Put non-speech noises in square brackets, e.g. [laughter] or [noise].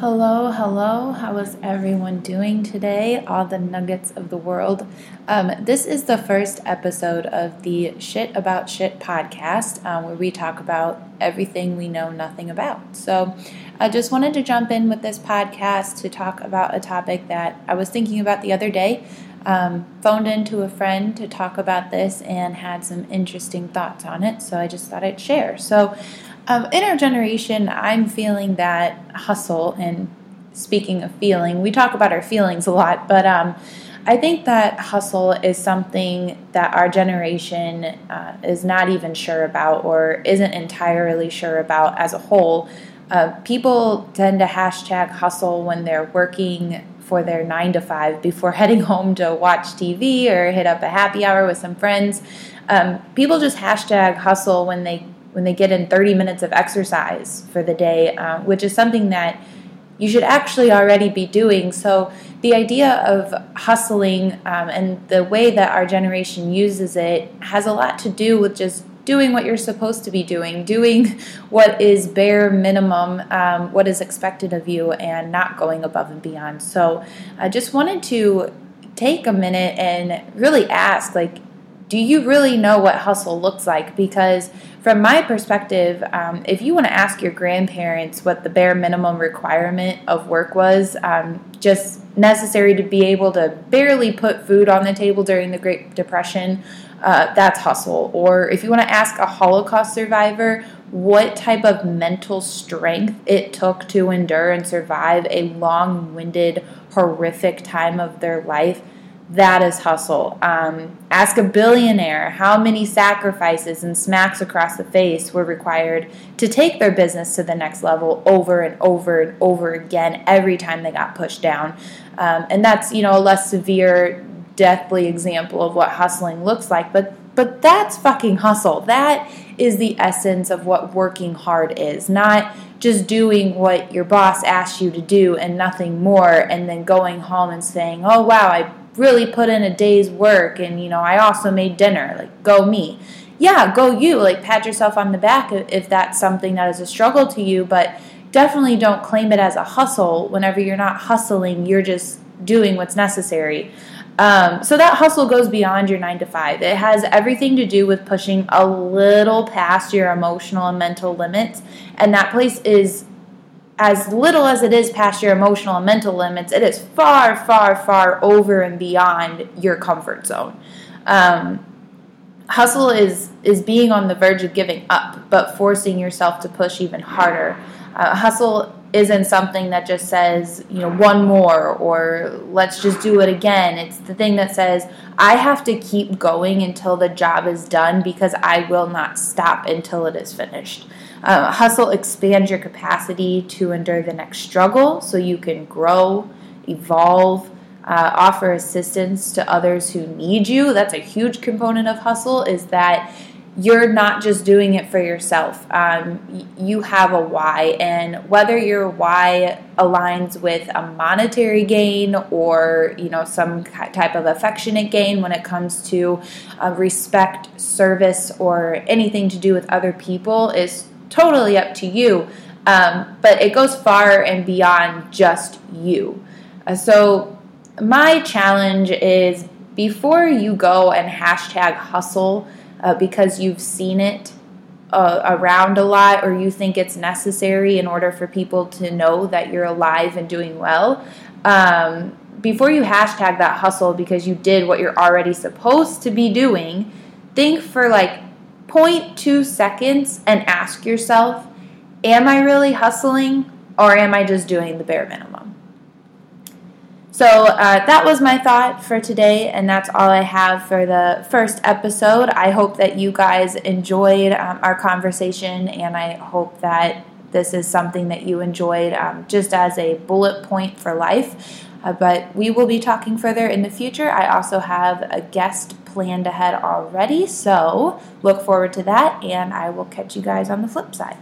Hello, hello. How is everyone doing today? All the nuggets of the world. Um, this is the first episode of the Shit About Shit podcast, um, where we talk about everything we know nothing about. So, I just wanted to jump in with this podcast to talk about a topic that I was thinking about the other day. Um, phoned into a friend to talk about this and had some interesting thoughts on it, so I just thought I'd share. So, um, in our generation, I'm feeling that hustle. And speaking of feeling, we talk about our feelings a lot, but um, I think that hustle is something that our generation uh, is not even sure about or isn't entirely sure about as a whole. Uh, people tend to hashtag hustle when they're working for their nine to five before [laughs] heading home to watch TV or hit up a happy hour with some friends. Um, people just hashtag hustle when they when they get in 30 minutes of exercise for the day, uh, which is something that you should actually already be doing. So, the idea of hustling um, and the way that our generation uses it has a lot to do with just doing what you're supposed to be doing, doing [laughs] what is bare minimum, um, what is expected of you, and not going above and beyond. So, I just wanted to take a minute and really ask like, do you really know what hustle looks like? Because from my perspective, um, if you want to ask your grandparents what the bare minimum requirement of work was, um, just necessary to be able to barely put food on the table during the Great Depression, uh, that's hustle. Or if you want to ask a Holocaust survivor what type of mental strength it took to endure and survive a long winded, horrific time of their life, that is hustle. Um, ask a billionaire how many sacrifices and smacks across the face were required to take their business to the next level over and over and over again every time they got pushed down. Um, and that's you know a less severe, deathly example of what hustling looks like. But but that's fucking hustle. That is the essence of what working hard is. Not just doing what your boss asked you to do and nothing more, and then going home and saying, "Oh wow, I." really put in a day's work and you know i also made dinner like go me. Yeah go you like pat yourself on the back if that's something that is a struggle to you but definitely don't claim it as a hustle whenever you're not hustling you're just doing what's necessary. Um, so that hustle goes beyond your nine to five. It has everything to do with pushing a little past your emotional and mental limits and that place is as little as it is past your emotional and mental limits, it is far, far, far over and beyond your comfort zone. Um, hustle is is being on the verge of giving up, but forcing yourself to push even harder. Uh, hustle isn't something that just says, you know, one more or let's just do it again. It's the thing that says, I have to keep going until the job is done because I will not stop until it is finished. Uh, hustle expands your capacity to endure the next struggle so you can grow, evolve, uh, offer assistance to others who need you. That's a huge component of hustle, is that you're not just doing it for yourself. Um, you have a why, and whether your why aligns with a monetary gain or you know some type of affectionate gain when it comes to uh, respect, service, or anything to do with other people is totally up to you. Um, but it goes far and beyond just you. Uh, so, my challenge is before you go and hashtag hustle uh, because you've seen it uh, around a lot or you think it's necessary in order for people to know that you're alive and doing well, um, before you hashtag that hustle because you did what you're already supposed to be doing, think for like 0.2 seconds and ask yourself, am I really hustling or am I just doing the bare minimum? So uh, that was my thought for today, and that's all I have for the first episode. I hope that you guys enjoyed um, our conversation, and I hope that this is something that you enjoyed um, just as a bullet point for life. Uh, but we will be talking further in the future. I also have a guest planned ahead already, so look forward to that, and I will catch you guys on the flip side.